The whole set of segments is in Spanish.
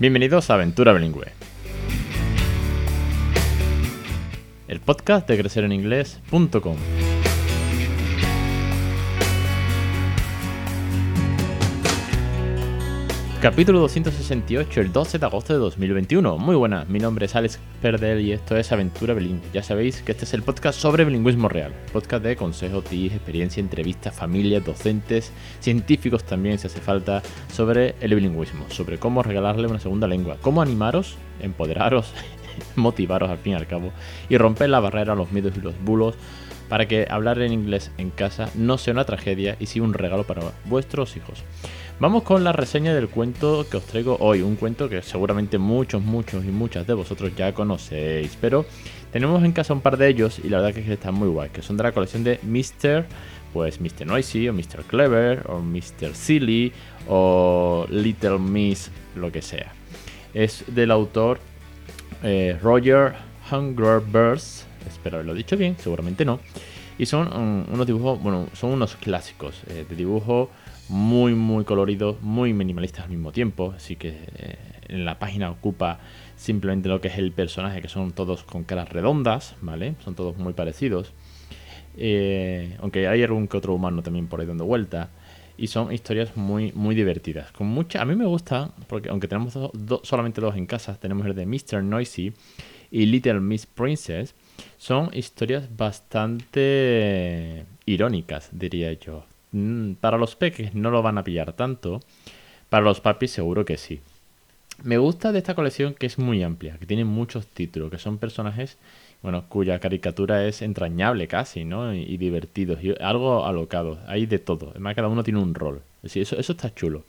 Bienvenidos a Aventura Bilingüe. El podcast de crecereninglés.com. Capítulo 268, el 12 de agosto de 2021. Muy buenas, mi nombre es Alex Perdel y esto es Aventura Bilingüe. Ya sabéis que este es el podcast sobre bilingüismo real. Podcast de consejos, tips, experiencia, entrevistas, familias, docentes, científicos también si hace falta, sobre el bilingüismo, sobre cómo regalarle una segunda lengua, cómo animaros, empoderaros, motivaros al fin y al cabo y romper la barrera, los miedos y los bulos para que hablar en inglés en casa no sea una tragedia y sí un regalo para vuestros hijos. Vamos con la reseña del cuento que os traigo hoy, un cuento que seguramente muchos, muchos y muchas de vosotros ya conocéis, pero tenemos en casa un par de ellos y la verdad que están muy guay, que son de la colección de Mr. Pues Mr. Noisy o Mr. Clever o Mr. Silly o Little Miss, lo que sea. Es del autor eh, Roger Hungerbirds, espero haberlo dicho bien, seguramente no. Y son um, unos dibujos, bueno, son unos clásicos eh, de dibujo muy, muy coloridos, muy minimalistas al mismo tiempo. Así que eh, en la página ocupa simplemente lo que es el personaje, que son todos con caras redondas, ¿vale? Son todos muy parecidos. Eh, aunque hay algún que otro humano también por ahí dando vuelta. Y son historias muy, muy divertidas. Con mucha, a mí me gusta, porque aunque tenemos solamente dos en casa, tenemos el de Mr. Noisy y Little Miss Princess. Son historias bastante irónicas, diría yo. Mm, para los peques no lo van a pillar tanto. Para los papis seguro que sí. Me gusta de esta colección que es muy amplia, que tiene muchos títulos, que son personajes, bueno, cuya caricatura es entrañable casi, ¿no? Y, divertidos, algo alocado. Hay de todo. Además, cada uno tiene un rol. eso, eso está chulo.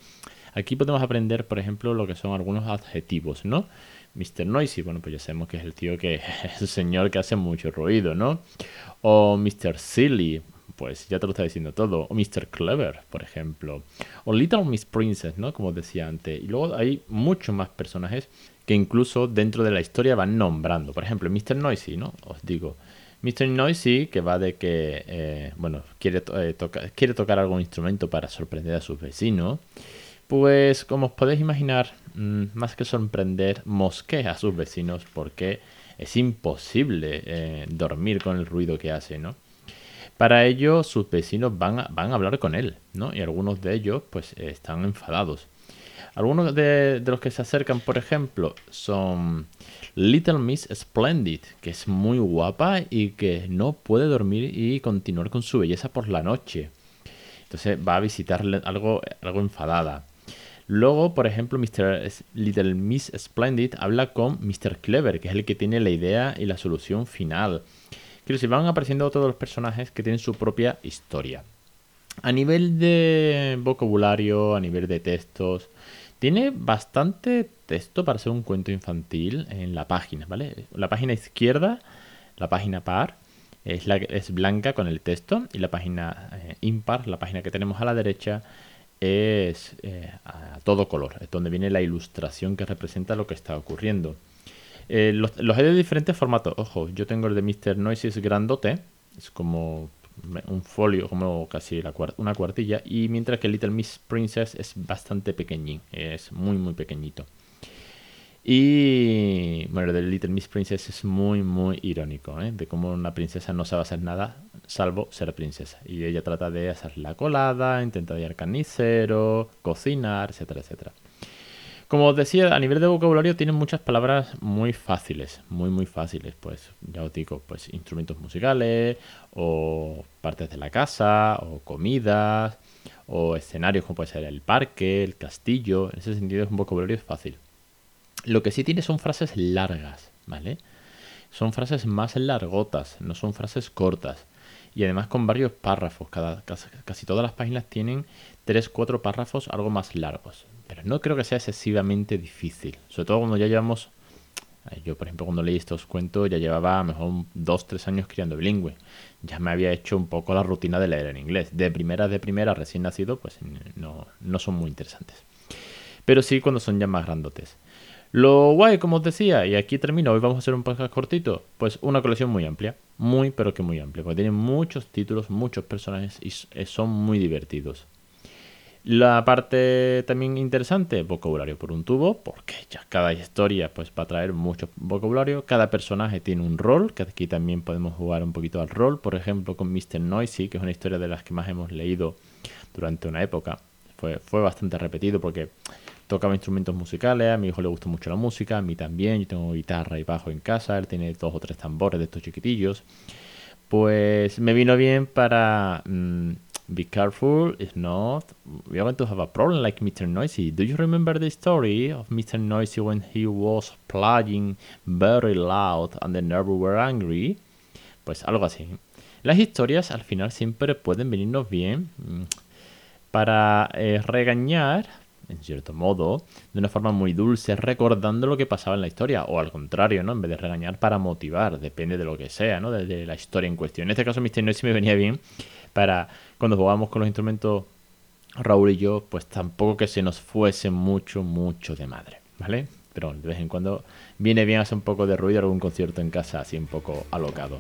Aquí podemos aprender, por ejemplo, lo que son algunos adjetivos, ¿no? Mr. Noisy, bueno, pues ya sabemos que es el tío que es el señor que hace mucho ruido, ¿no? O Mr. Silly, pues ya te lo está diciendo todo. O Mr. Clever, por ejemplo. O Little Miss Princess, ¿no? Como decía antes. Y luego hay muchos más personajes que incluso dentro de la historia van nombrando. Por ejemplo, Mr. Noisy, ¿no? Os digo. Mr. Noisy, que va de que, eh, bueno, quiere, eh, quiere tocar algún instrumento para sorprender a sus vecinos. Pues como os podéis imaginar, mm, más que sorprender, mosquea a sus vecinos porque es imposible eh, dormir con el ruido que hace, ¿no? Para ello, sus vecinos van a, van a hablar con él, ¿no? Y algunos de ellos, pues, están enfadados. Algunos de, los que se acercan, por ejemplo, son Little Miss Splendid, que es muy guapa y que no puede dormir y continuar con su belleza por la noche. Entonces va a visitarle algo, algo enfadada. Luego, por ejemplo, Mr. Little Miss Splendid habla con Mr. Clever, que es el que tiene la idea y la solución final. Quiero decir, van apareciendo todos los personajes que tienen su propia historia. A nivel de vocabulario, a nivel de textos, tiene bastante texto para ser un cuento infantil en la página, ¿vale? La página izquierda, la página par, es, la, es blanca con el texto y la página eh, impar, la página que tenemos a la derecha, es eh, a todo color, es donde viene la ilustración que representa lo que está ocurriendo. Eh, los, hay de diferentes formatos. Ojo, yo tengo el de Mr. Noisy, es grandote. Es como un folio, como casi una cuartilla. Y mientras que Little Miss Princess es bastante pequeñín. Es muy, muy pequeñito. Y bueno, el de Little Miss Princess es muy, muy irónico, ¿eh? de cómo una princesa no sabe hacer nada salvo ser princesa. Y ella trata de hacer la colada, intenta ir carnicero, cocinar, etcétera, etcétera. Como os decía, a nivel de vocabulario tienen muchas palabras muy fáciles, muy muy fáciles, pues ya os digo, pues instrumentos musicales o partes de la casa o comidas o escenarios como puede ser el parque, el castillo, en ese sentido es un vocabulario fácil. Lo que sí tiene son frases largas, ¿vale? Son frases más largotas, no son frases cortas. Y además con varios párrafos. Cada, casi, todas las páginas tienen 3-4 párrafos algo más largos. Pero no creo que sea excesivamente difícil. Sobre todo cuando ya llevamos... Eh, yo, por ejemplo, cuando leí estos cuentos ya llevaba a lo mejor dos, tres años criando bilingüe. Ya me había hecho un poco la rutina de leer en inglés. De primera, de primera, recién nacido, pues no, no son muy interesantes. Pero sí cuando son ya más grandotes. Lo guay, como os decía, y aquí termino, hoy vamos a hacer un podcast cortito, pues una colección muy amplia, muy pero que muy amplia, porque tiene muchos títulos, muchos personajes y son muy divertidos. La parte también interesante, vocabulario por un tubo, porque ya cada historia pues va a traer mucho vocabulario. Cada personaje tiene un rol, que aquí también podemos jugar un poquito al rol. Por ejemplo, con Mr. Noisy, que es una historia de las que más hemos leído durante una época. Fue bastante repetido porque tocaba instrumentos musicales, a mi hijo le gustó mucho la música, a mí también, yo tengo guitarra y bajo en casa, él tiene dos o tres tambores de estos chiquitillos. Pues me vino bien para... Mm, Be careful, if not, we are going to have a problem like Mr. Noisy. Do you remember the story of Mr. Noisy when he was playing very loud and the neighbors were angry? Pues algo así. Las historias al final siempre pueden venirnos bien mm, para eh, regañar, en cierto modo, de una forma muy dulce, recordando lo que pasaba en la historia, o al contrario, ¿no? En vez de regañar para motivar, depende de lo que sea, ¿no? De, la historia en cuestión. En este caso, Mr. Noisy me venía bien para cuando jugábamos con los instrumentos, Raúl y yo, pues tampoco que se nos fuese mucho, mucho de madre, ¿vale? Pero de vez en cuando viene bien hacer un poco de ruido algún concierto en casa, así un poco alocado.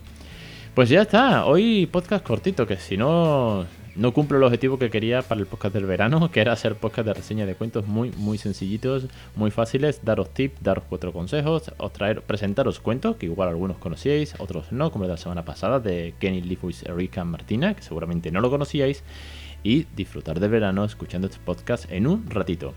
Pues ya está, hoy podcast cortito, que si no, no cumplo el objetivo que quería para el podcast del verano, que era hacer podcast de reseña de cuentos muy, muy sencillitos, muy fáciles, daros tips, daros cuatro consejos, os traer, presentaros cuentos, que igual algunos conocíais, otros no, como el de la semana pasada de Kenny Leafwich, Erika Martina, que seguramente no lo conocíais, y disfrutar de verano escuchando este podcast en un ratito.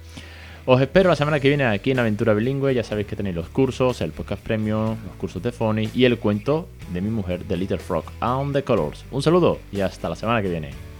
Os espero la semana que viene aquí en Aventura Bilingüe. Ya sabéis que tenéis los cursos, el podcast premium, los cursos de Phony y el cuento de mi mujer, The Little Frog, On the Colors. Un saludo y hasta la semana que viene.